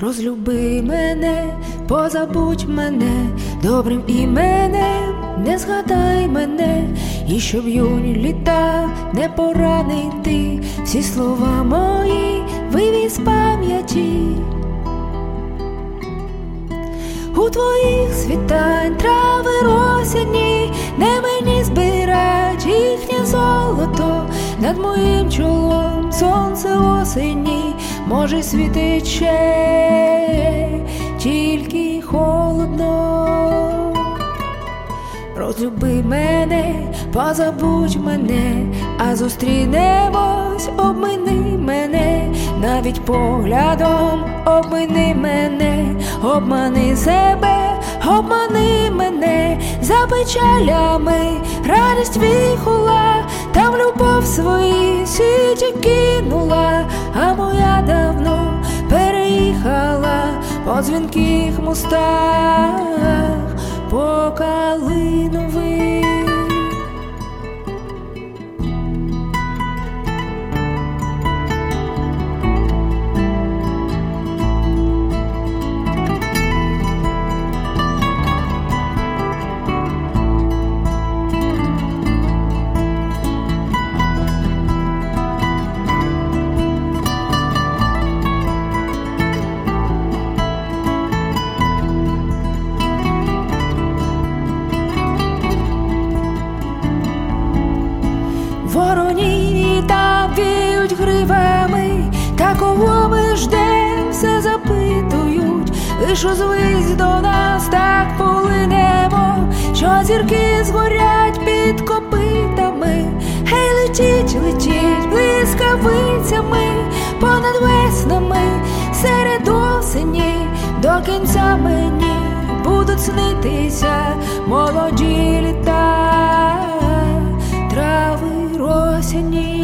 Розлюби мене, позабудь мене добрим іменем, не згадай мене, і щоб юні літа не поранити всі слова мої вивіз пам'яті. У твоїх світань трави росяні, не мені збирать їхнє золото над моїм чолом, сонце осені, може світить ще тільки холодно. Розлюби мене, позабудь мене, а зустрінемось, обмини мене, навіть поглядом обмини мене, обмани себе, обмани мене, за печалями радість вихола, там любов свої сіті кинула, а моя давно переїхала по дзвінких мостах по калинових. Лиш озвись до нас, так полинемо, що зірки згорять під копитами, гей, летіть, летіть блискавицями, понад веснами, серед осені, до кінця мені будуть снитися молоді літа трави росяні.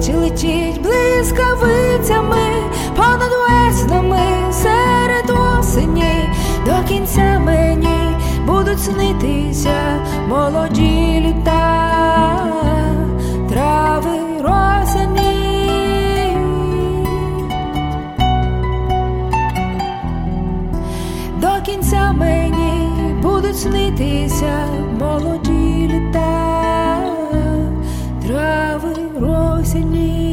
Летіть, летіть блискавицями, понад веснами, серед осені, до кінця мені будуть снитися молоді літа, трави росяні. До кінця мені будуть снитися молоді літа, трави росяні.